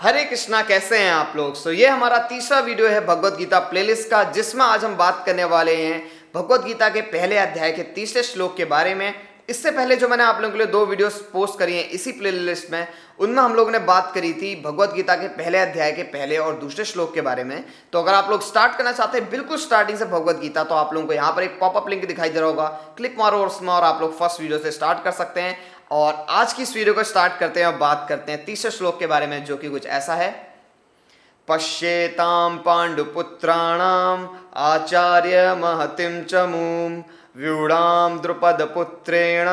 हरे कृष्णा कैसे हैं आप लोग? सो so, ये हमारा तीसरा वीडियो है भगवत गीता प्लेलिस्ट का जिसमें आज हम बात करने वाले हैं भगवत गीता के पहले अध्याय के तीसरे श्लोक के बारे में। इससे पहले जो मैंने आप लोगों के लिए दो वीडियोस पोस्ट करी हैं इसी प्लेलिस्ट में उनमें हम लोगों ने बात करी थी भगवत गीता के पहले अध्याय के पहले और दूसरे श्लोक के बारे में। तो अगर आप लोग स्टार्ट करना चाहते हैं बिल्कुल स्टार्टिंग से भगवत गीता तो आप लोगों को यहाँ पर एक पॉपअप लिंक दिखाई दे रहा होगा। क्लिक मारो और उसमें और आप लोग फ़र्स्ट वीडियो से स्टार्ट कर सकते हैं। और आज की इस वीडियो को स्टार्ट करते हैं और बात करते हैं तीसरे श्लोक के बारे में, जो कि कुछ ऐसा है। पश्येतां पाण्डुपुत्राणाम् आचार्य महतिं च मूं द्रुपद पुत्रेण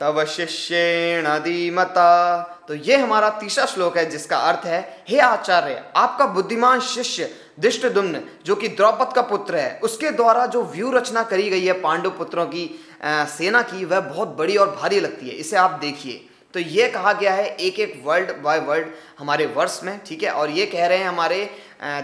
तव शिष्येण धीमता। तो ये हमारा तीसरा श्लोक है, जिसका अर्थ है, हे आचार्य, आपका बुद्धिमान शिष्य दिष्ट दुम्न जो कि द्रौपद का पुत्र है उसके द्वारा जो व्यू रचना करी गई है पांडव पुत्रों की आ, सेना की वह बहुत बड़ी और भारी लगती है। इसे आप देखिए। तो ये कहा गया है एक एक वर्ल्ड बाय वर्ल्ड हमारे वर्ष में ठीक है? और ये कह रहे हैं हमारे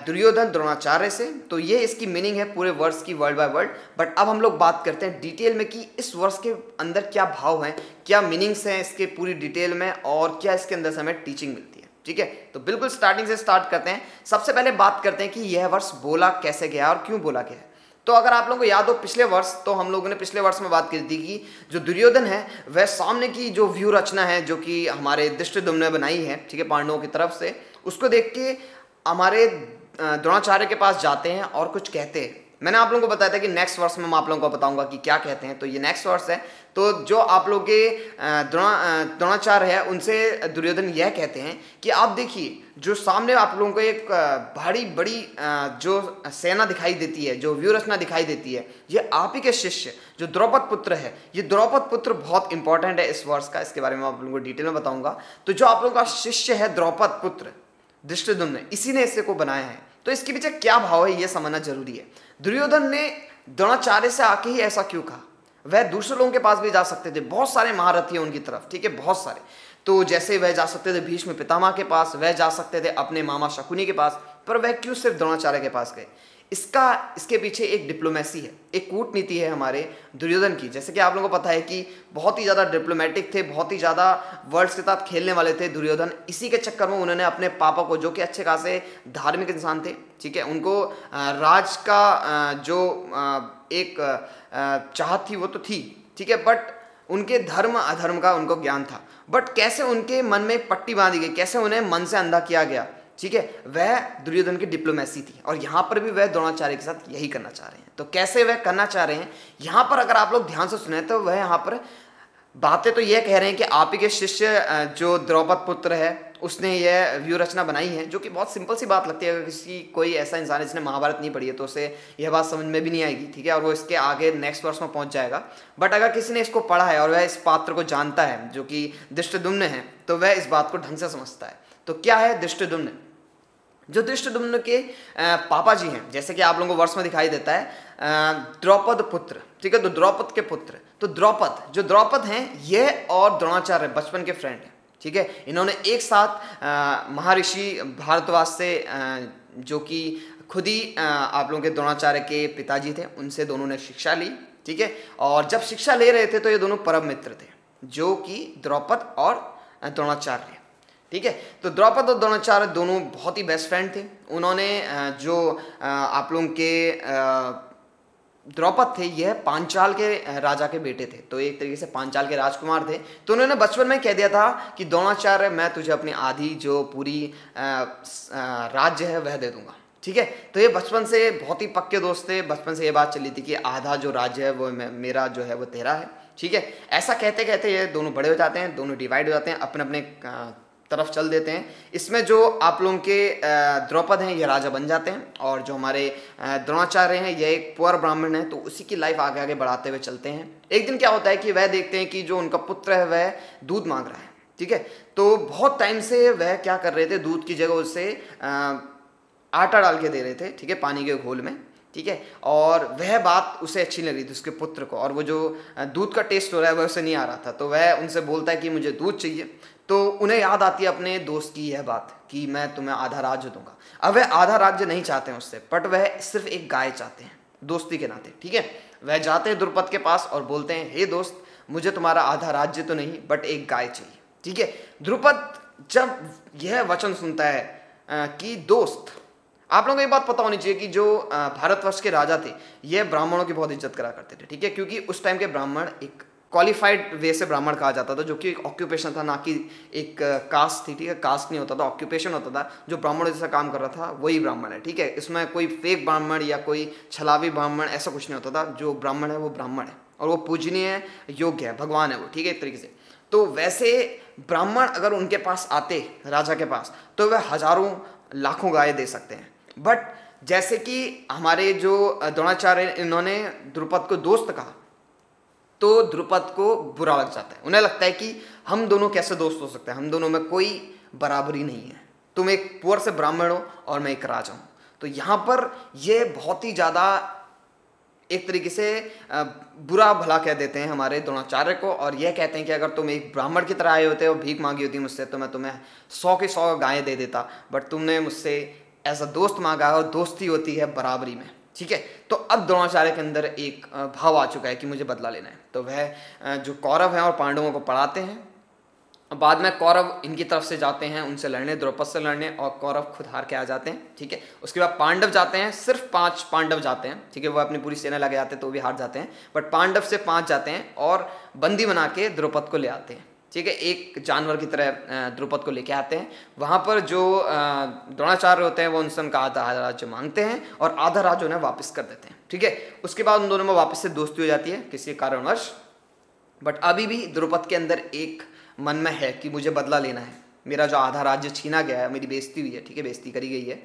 दुर्योधन द्रोणाचार्य से। तो ये इसकी मीनिंग है पूरे वर्ष की वर्ल्ड बाय वर्ल्ड। बट अब हम लोग बात करते हैं डिटेल में कि इस वर्ष के अंदर क्या भाव हैं क्या मीनिंग्स हैं इसके पूरी डिटेल में और क्या इसके अंदर से हमें टीचिंग मिलती है। ठीक है? तो बिल्कुल स्टार्टिंग से स्टार्ट करते हैं। सबसे पहले बात करते हैं कि यह वर्ष बोला कैसे गया और क्यों बोला गया। तो अगर आप लोगों को याद हो पिछले वर्ष तो हम लोगों ने पिछले वर्ष में बात की थी कि जो दुर्योधन है, वह सामने की जो व्यू रचना है, जो कि हमारे दृष्टि ने बनाई है, ठीक है, पांडवों की तरफ़ से, उसको देख के हमारे द्रोणाचार्य के पास जाते हैं और कुछ कहते हैं। मैंने आप लोगों को बताया था कि नेक्स्ट वर्ष में मैं आप लोगों को बताऊँगा कि क्या कहते हैं। तो ये नेक्स्ट वर्ष है। तो जो आप लोग के द्रोणाचार्य है, उनसे दुर्योधन यह कहते हैं कि आप देखिए, जो सामने आप लोगों को एक भारी, बड़ी जो सेना दिखाई देती है, जो व्यू रचना दिखाई देती है, ये आप ही के शिष्य, जो द्रौपद पुत्र है, ये द्रौपद पुत्र बहुत इंपॉर्टेंट है इस वर्ष का, इसके बारे में आप लोगों को डिटेल में बताऊँगा। तो जो आप लोगों का शिष्य है द्रौपद पुत्र दृष्टिदुम ने इसी ने इसे को बनाया है। तो इसके पीछे क्या भाव है यह समझना ज़रूरी है। दुर्योधन ने द्रोणाचार्य से आके ही ऐसा क्यों कहा? वह दूसरे लोगों के पास भी जा सकते थे। बहुत सारे महारथी हैं उनकी तरफ़, ठीक है? बहुत सारे। तो जैसे वह जा सकते थे भीष्म पितामह के पास, वह जा सकते थे अपने मामा शकुनी के पास, पर वह क्यों सिर्फ़ द्रोणाचार्य के पास गए? इसका, इसके पीछे एक डिप्लोमेसी है, एक कूटनीति है हमारे दुर्योधन की। जैसे कि आप लोगों को पता है कि बहुत ही ज़्यादा डिप्लोमेटिक थे, बहुत ही ज़्यादा वर्ल्ड के साथ खेलने वाले थे दुर्योधन। इसी के चक्कर में उन्होंने अपने पापा को, जो कि अच्छे खासे धार्मिक इंसान थे, ठीक है, उनको राज का जो एक चाहत थी, वो तो थी, ठीक है बट उनके धर्म, अधर्म का उनको ज्ञान था। बट कैसे उनके मन में पट्टी बांधी गई, कैसे उन्हें मन से अंधा किया गया? ठीक है? वह दुर्योधन की डिप्लोमेसी थी और यहाँ पर भी वह द्रोणाचार्य के साथ यही करना चाह रहे हैं। तो कैसे वह करना चाह रहे हैं? यहाँ पर अगर आप लोग ध्यान से सुने तो वह यहाँ पर बातें तो यह कह रहे हैं कि आप ही के शिष्य जो द्रौपद पुत्र है, उसने यह व्यू रचना बनाई है, जो कि बहुत सिंपल सी बात लगती है। अगर किसी, कोई ऐसा इंसान है जिसने महाभारत नहीं पढ़ी है तो उसे यह बात समझ में भी नहीं आएगी, ठीक है? और वो इसके आगे नेक्स्ट वर्ष में पहुँच जाएगा। बट अगर किसी ने इसको पढ़ा है और वह इस पात्र को जानता है, जो कि दृष्टदुम्न है तो वह इस बात को ढंग से समझता है। तो क्या है दृष्टदुम्न जो दृष्टदुम्न के पापा जी हैं, जैसे कि आप लोगों को वर्ष में दिखाई देता है द्रौपद पुत्र, ठीक है तो द्रौपद के पुत्र तो द्रौपद, जो द्रौपद हैं, ये और द्रोणाचार्य, बचपन के फ्रेंड हैं, ठीक है, इन्होंने एक साथ महर्षि भारद्वाज से जो कि खुद ही आप लोगों के द्रोणाचार्य के पिताजी थे, उनसे दोनों ने शिक्षा ली, ठीक है, और जब शिक्षा ले रहे थे तो ये दोनों परम मित्र थे, जो कि द्रौपद और द्रोणाचार्य ठीक है? तो द्रौपद और द्रोणाचार्य दोनों बहुत ही बेस्ट फ्रेंड थे। उन्होंने जो आप लोगों के द्रौपद थे, यह पांचाल के राजा के बेटे थे। तो एक तरीके से पांचाल के राजकुमार थे। तो उन्होंने बचपन में कह दिया था कि, द्रोणाचार्य, मैं तुझे अपनी आधी जो पूरी राज्य है, वह दे दूँगा। ठीक है? तो ये बचपन से बहुत ही पक्के दोस्त थे। बचपन से ये बात चली थी कि आधा जो राज्य है, वो मेरा जो है, वो तेरा है। ठीक है? ऐसा कहते कहते ये दोनों बड़े हो जाते हैं, दोनों डिवाइड हो जाते हैं अपने अपने तरफ़ चल देते हैं। इसमें जो आप लोगों के द्रौपद हैं, ये राजा बन जाते हैं और जो हमारे द्रोणाचार्य हैं, ये एक पुअर ब्राह्मण है तो उसी की लाइफ आगे आगे बढ़ाते हुए चलते हैं। एक दिन क्या होता है कि वह देखते हैं कि जो उनका पुत्र है, वह दूध मांग रहा है, ठीक है? तो बहुत टाइम से वह क्या कर रहे थे, दूध की जगह उससे आटा डाल के दे रहे थे, ठीक है, पानी के घोल में, ठीक है? और वह बात उसे अच्छी लग रही थी उसके पुत्र को, और वो जो दूध का टेस्ट हो रहा है, वह उसे नहीं आ रहा था। तो वह उनसे बोलता है कि मुझे दूध चाहिए तो उन्हें याद आती है अपने दोस्त की यह बात कि मैं तुम्हें आधा राज्य दूँगा। अब वह आधा राज्य नहीं चाहते हैं उससे बट वह सिर्फ़ एक गाय चाहते हैं, दोस्ती के नाते, ठीक है? वह जाते हैं द्रुपद के पास और बोलते हैं, हे दोस्त, मुझे तुम्हारा आधा राज्य तो नहीं बट एक गाय चाहिए। ठीक है? द्रुपद जब यह वचन सुनता है कि दोस्त, आप लोगों को ये बात पता होनी चाहिए कि जो भारतवर्ष के राजा थे ये ब्राह्मणों की बहुत इज़्ज़त करा करते थे, ठीक है? क्योंकि उस टाइम के ब्राह्मण एक क्वालिफाइड वे से ब्राह्मण कहा जाता था, जो कि एक ऑक्यूपेशन था, ना कि एक कास्ट थी, ठीक है? कास्ट नहीं होता था ऑक्यूपेशन होता था। जो ब्राह्मण जैसा काम कर रहा था, वही ब्राह्मण है, ठीक है? इसमें कोई फेक ब्राह्मण या कोई छलावी ब्राह्मण ऐसा कुछ नहीं होता था। जो ब्राह्मण है, वो ब्राह्मण है, और वो पूजनीय है, योग्य है, भगवान है वो, ठीक है? एक तरीके से। तो वैसे ब्राह्मण अगर उनके पास आते, राजा के पास तो वह हज़ारों लाखों गाय दे सकते हैं। बट जैसे कि हमारे जो द्रोणाचार्य इन्होंने द्रुपद को दोस्त कहा तो द्रुपद को बुरा लग जाता है। उन्हें लगता है कि हम दोनों कैसे दोस्त हो सकते हैं? हम दोनों में कोई बराबरी नहीं है। तुम एक पुअर से ब्राह्मण हो और मैं एक राजा हूँ। तो यहाँ पर यह बहुत ही ज़्यादा एक तरीके से बुरा भला कह देते हैं हमारे द्रोणाचार्य को और यह कहते हैं कि अगर तुम एक ब्राह्मण की तरह आए होते हो भीख मांगी होती मुझसे तो मैं तुम्हें सौ के सौ गायें दे देता। बट तुमने मुझसे एज अ दोस्त मांगा और दोस्ती होती है बराबरी में। ठीक है? तो अब द्रोणाचार्य के अंदर एक भाव आ चुका है कि मुझे बदला लेना है। तो वह जो कौरव हैं और पांडवों को पढ़ाते हैं बाद में कौरव इनकी तरफ़ से जाते हैं, उनसे लड़ने, द्रौपद से लड़ने और कौरव खुद हार के आ जाते हैं, ठीक है? उसके बाद पांडव जाते हैं, सिर्फ़ पाँच पांडव जाते हैं, ठीक है? वो अपनी पूरी सेना लगे जाते हैं तो भी हार जाते हैं बट पांडव से पाँच जाते हैं और बंदी बना के द्रौपद को ले आते हैं। ठीक है, एक जानवर की तरह द्रुपद को लेके आते हैं। वहाँ पर जो द्रोणाचार्य होते हैं, वो उनसे उनका आधा आधा राज्य मांगते हैं और आधा राज्य उन्हें वापस कर देते हैं, ठीक है? उसके बाद उन दोनों में वापस से दोस्ती हो जाती है, किसी कारणवश। बट अभी भी द्रुपद के अंदर एक मन में है कि मुझे बदला लेना है। मेरा जो आधा राज्य छीना गया है, मेरी बेइज्जती हुई है, ठीक है, बेइज्जती करी गई है।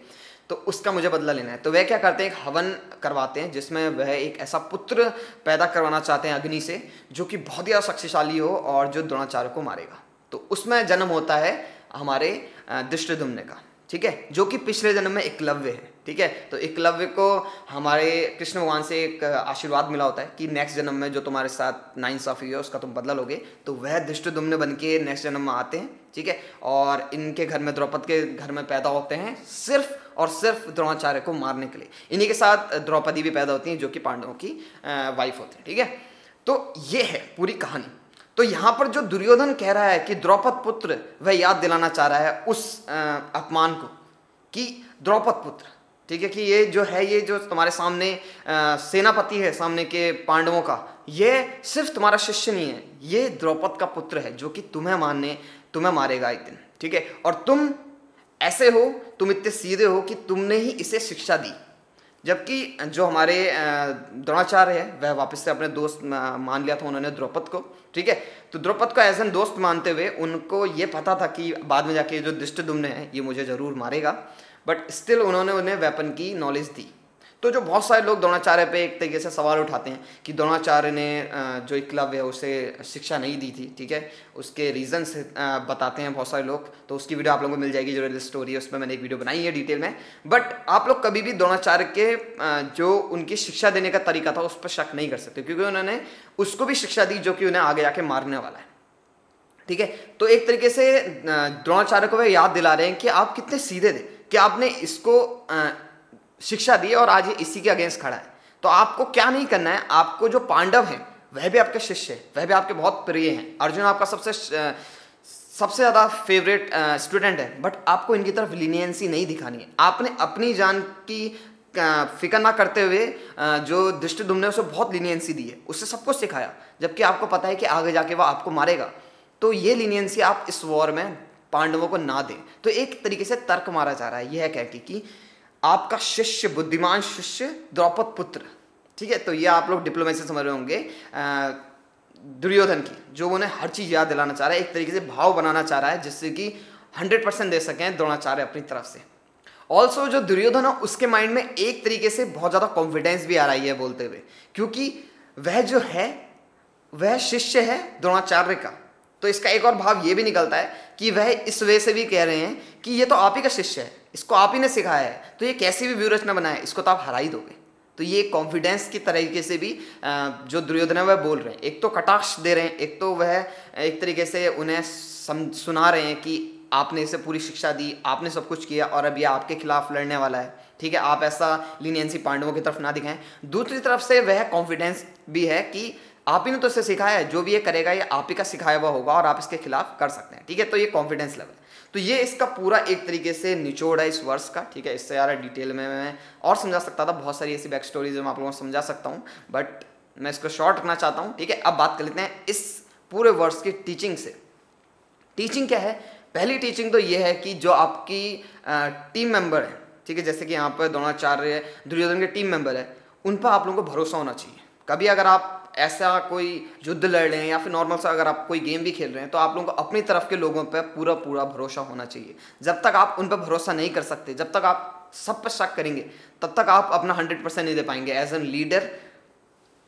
तो उसका मुझे बदला लेना है। तो वह क्या करते हैं? एक हवन करवाते हैं, जिसमें वह एक ऐसा पुत्र पैदा करवाना चाहते हैं अग्नि से, जो कि बहुत ही शक्तिशाली हो और जो द्रोणाचार्य को मारेगा। तो उसमें जन्म होता है हमारे दृष्टदुम्न का, ठीक है? जो कि पिछले जन्म में एकलव्य है। ठीक है? तो एकलव्य को हमारे कृष्ण भगवान से एक आशीर्वाद मिला होता है कि नेक्स्ट जन्म में जो तुम्हारे साथ नाइन ऑफ़ है, उसका तुम बदला लोगे। तो वह दृष्ट दुम्न बन के नेक्स्ट जन्म में आते हैं, ठीक है? और इनके घर में द्रौपद के घर में पैदा होते हैं सिर्फ़ और सिर्फ़ द्रोणाचार्य को मारने के लिए। इन्हीं के साथ द्रौपदी भी पैदा होती हैं, जो कि पांडवों की वाइफ होती है, ठीक है? तो ये है पूरी कहानी। तो यहाँ पर जो दुर्योधन कह रहा है कि द्रौपद पुत्र, वह याद दिलाना चाह रहा है उस अपमान को, कि द्रौपद पुत्र ठीक है कि ये जो है, ये जो तुम्हारे सामने सेनापति है सामने के पांडवों का, ये सिर्फ़ तुम्हारा शिष्य नहीं है, ये द्रौपद का पुत्र है जो कि तुम्हें मानने तुम्हें मारेगा एक दिन, ठीक है? और तुम ऐसे हो, तुम इतने सीधे हो कि तुमने ही इसे शिक्षा दी, जबकि जो हमारे द्रोणाचार्य है, वह वापस से अपने दोस्त मान लिया था उन्होंने द्रौपद को, ठीक है? तो द्रौपद को एज एन दोस्त मानते हुए उनको ये पता था कि बाद में जाके जो दुष्ट दुम्न है, ये मुझे ज़रूर मारेगा बट स्टिल उन्होंने उन्हें वेपन की नॉलेज दी। तो जो बहुत सारे लोग द्रोणाचार्य पे एक तरीके से सवाल उठाते हैं कि द्रोणाचार्य ने जो एकलव्य है, उसे शिक्षा नहीं दी थी, ठीक है? उसके रीजंस बताते हैं बहुत सारे लोग। तो उसकी वीडियो आप लोगों को मिल जाएगी, जो रियल स्टोरी है, उसमें मैंने एक वीडियो बनाई है डिटेल में। बट आप लोग कभी भी द्रोणाचार्य के जो उनकी शिक्षा देने का तरीका था, उस पर शक नहीं कर सकते, क्योंकि उन्होंने उसको भी शिक्षा दी जो कि उन्हें आगे जाके मारने वाला है। ठीक है? तो एक तरीके से द्रोणाचार्य को वे याद दिला रहे हैं कि आप कितने सीधे थे। कि आपने इसको शिक्षा दी और आज ये इसी के अगेंस्ट खड़ा है। तो आपको क्या नहीं करना है? आपको जो पांडव हैं, वह भी आपके शिष्य है, वह भी आपके बहुत प्रिय हैं। अर्जुन आपका सबसे सबसे ज़्यादा फेवरेट स्टूडेंट है। बट आपको इनकी तरफ़ लीनियंसी नहीं दिखानी है। आपने अपनी जान की फ़िक्र ना करते हुए जो दृष्टि दुमने उसे बहुत लीनियंसी दी है, उससे सब कुछ सिखाया। जबकि आपको पता है कि आगे जाके वह आपको मारेगा। तो ये लीनियंसी आप इस वॉर में पांडवों को ना दें। तो एक तरीके से तर्क मारा जा रहा है, यह कह के कि आपका शिष्य, बुद्धिमान शिष्य द्रौपद पुत्र, ठीक है? तो ये आप लोग डिप्लोमेसी समझ रहे होंगे दुर्योधन की, जो उन्हें हर चीज़ याद दिलाना चाह रहा है, एक तरीके से भाव बनाना चाह रहा है, जिससे कि हंड्रेड परसेंट दे सकें द्रोणाचार्य अपनी तरफ़ से। ऑल्सो जो दुर्योधन है, उसके माइंड में एक तरीके से बहुत ज़्यादा कॉन्फिडेंस भी आ रही है बोलते हुए। क्योंकि वह जो है, वह शिष्य है द्रोणाचार्य का। तो इसका एक और भाव ये भी निकलता है कि वह इस वे से भी कह रहे हैं कि ये तो आप ही का शिष्य है, इसको आप ही ने सिखाया है तो ये कैसी भी व्यूरचना बनाए, इसको तो आप हरा ही दोगे। तो ये कॉन्फिडेंस की तरीके से भी जो दुर्योधन है वह बोल रहे हैं। एक तो कटाक्ष दे रहे हैं, एक तो वह एक तरीके से उन्हें सम, सुना रहे हैं कि आपने इसे पूरी शिक्षा दी, आपने सब कुछ किया और अब ये आपके खिलाफ लड़ने वाला है। ठीक है, आप ऐसा लीनियंसी पांडवों की तरफ़ ना दिखाएँ। दूसरी तरफ़ से वह कॉन्फिडेंस भी है कि आप ही ने तो इसे सिखाया है, जो भी ये करेगा, ये आप ही का सिखाया हुआ होगा और आप इसके खिलाफ कर सकते हैं, ठीक है? तो ये कॉन्फिडेंस लेवल तो ये इसका पूरा एक तरीके से निचोड़ है इस वर्ष का, ठीक है? इससे यार डिटेल में मैं और समझा सकता था, बहुत सारी ऐसी बैक स्टोरीज मैं आप लोगों को समझा सकता हूँ बट मैं इसको शॉर्ट रखना चाहता हूँ, ठीक है? अब बात कर लेते हैं इस पूरे वर्ष की टीचिंग से। टीचिंग क्या है? पहली टीचिंग तो ये है कि जो आपकी टीम मेंबर है, ठीक है? जैसे कि यहाँ पर द्रोणाचार्य, दुर्योधन के टीम मेंबर है, उन पर आप लोगों को भरोसा होना चाहिए। कभी अगर आप ऐसा कोई युद्ध लड़ रहे हैं या फिर नॉर्मल सा अगर आप कोई गेम भी खेल रहे हैं तो आप लोगों को अपनी तरफ़ के लोगों पर पूरा पूरा भरोसा होना चाहिए। जब तक आप उन पर भरोसा नहीं कर सकते, जब तक आप सब पर शक करेंगे, तब तक आप अपना हंड्रेड परसेंट नहीं दे पाएँगे एज एन लीडर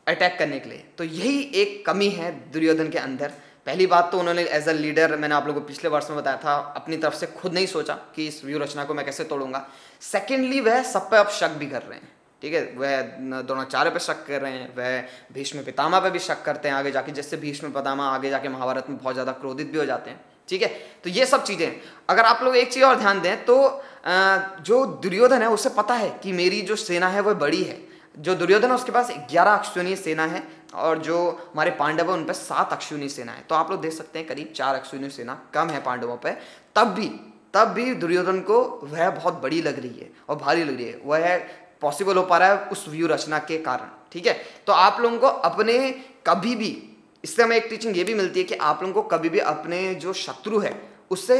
अटैक करने के लिए। तो यही एक कमी है दुर्योधन के अंदर। पहली बात तो उन्होंने एज अ लीडर मैंने आप लोगों को पिछले वर्ष में बताया था, अपनी तरफ़ से खुद नहीं सोचा कि इस व्यू रचना को मैं कैसे तोड़ूँगा। सेकेंडली वह सब पे अब शक भी कर रहे हैं। ठीक है, वह द्रोणाचार्य पे शक कर रहे हैं, वह भीष्म पितामा पे भी शक करते हैं आगे जाके, जिससे भीष्म पितामा आगे जाके महाभारत में बहुत ज़्यादा क्रोधित भी हो जाते हैं, ठीक है? तो ये सब चीज़ें, अगर आप लोग एक चीज़ और ध्यान दें तो जो दुर्योधन है, उसे पता है कि मेरी जो सेना है, वह बड़ी है। जो दुर्योधन है, उसके पास ग्यारह अक्षुणी सेना है, और जो हमारे पांडव है, उन पर सात अक्षुणी सेना है। तो आप लोग देख सकते हैं, करीब चार अक्षुणी सेना कम है पांडवों पर तब भी तब भी दुर्योधन को वह बहुत बड़ी लग रही है, और भारी लग रही है। वह पॉसिबल हो पा रहा है उस व्यू रचना के कारण, ठीक है? तो आप लोगों को अपने कभी भी, इससे हमें एक टीचिंग ये भी मिलती है कि आप लोगों को कभी भी अपने जो शत्रु है, उससे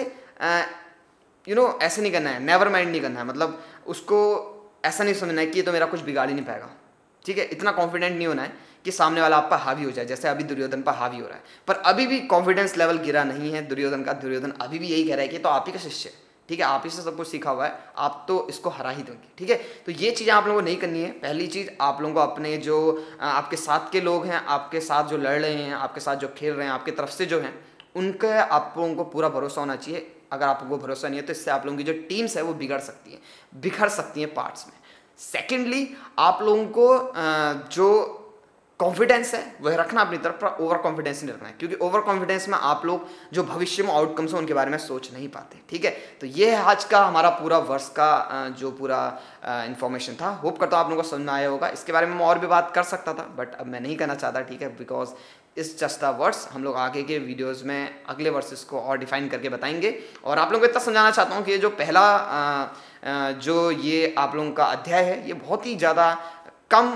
यू नो ऐसे नहीं करना है नेवर माइंड नहीं करना है। मतलब उसको ऐसा नहीं समझना है कि ये तो मेरा कुछ बिगाड़ ही नहीं पाएगा, ठीक है? इतना कॉन्फिडेंट नहीं होना है कि सामने वाला आप पर हावी हो जाए, जैसे अभी दुर्योधन पर हावी हो रहा है। पर अभी भी कॉन्फिडेंस लेवल गिरा नहीं है, दुर्योधन का, दुर्योधन अभी भी यही कह रहा है कि तो आप ही का शिष्य है। ठीक है, आप ही से सब कुछ सीखा हुआ है, आप तो इसको हरा ही दोगे, ठीक है? तो ये चीज़ें आप लोगों को नहीं करनी है। पहली चीज़, आप लोगों को अपने जो आपके साथ के लोग हैं, आपके साथ जो लड़ रहे हैं, आपके साथ जो खेल रहे हैं, आपके तरफ़ से जो हैं, उनके, आप लोगों को पूरा भरोसा होना चाहिए। अगर आपको भरोसा नहीं है तो इससे आप लोगों की जो टीम्स है, वो बिगड़ सकती हैं, बिखर सकती हैं पार्ट्स में। सेकेंडली आप लोगों को जो कॉन्फिडेंस है, वह रखना अपनी तरफ़ पर ओवर कॉन्फिडेंस नहीं रखना है, क्योंकि ओवर कॉन्फिडेंस में आप लोग जो भविष्य में आउटकम्स हैं, उनके बारे में सोच नहीं पाते, ठीक है? तो ये है आज का हमारा पूरा वर्ष का जो पूरा इन्फॉर्मेशन था। होप करता हूँ आप लोगों को समझ में आया होगा। इसके बारे में मैं और भी बात कर सकता था बट अब मैं नहीं करना चाहता, ठीक है? बिकॉज़ इस चस्ता वर्ड्स हम लोग आगे के वीडियोस में अगले वर्सेस को और डिफाइन करके बताएँगे। और आप लोगों को इतना समझाना चाहता हूँ कि ये जो पहला जो ये आप लोगों का अध्याय है, ये बहुत ही ज़्यादा कम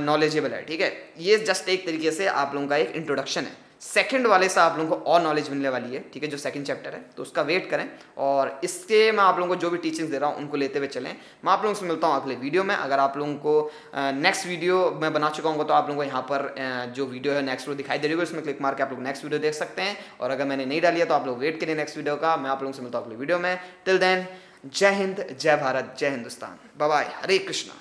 नॉलेजेबल है, ठीक है? ये जस्ट एक तरीके से आप लोगों का एक इंट्रोडक्शन है। सेकंड वाले से आप लोगों को और नॉलेज मिलने वाली है, ठीक है, जो सेकंड चैप्टर है तो उसका वेट करें। और इसके मैं आप लोगों को जो भी टीचिंग्स दे रहा हूँ, उनको लेते हुए चलें। मैं आप लोगों से मिलता हूँ अगले वीडियो में। अगर आप लोगों को नेक्स्ट वीडियो मैं बना चुका हूँ तो आप लोगों को यहाँ पर जो वीडियो है नेक्स्ट वीडियो दिखाई दे रही है उसमें क्लिक मार के आप लोग नेक्स्ट वीडियो देख सकते हैं। और अगर मैंने नहीं डाली है तो आप लोग वेट करें नेक्स्ट वीडियो का। मैं आप लोगों से मिलता हूँ अगले वीडियो में। टिल देन जय हिंद, जय भारत, जय हिंदुस्तान। बाय हरे कृष्णा।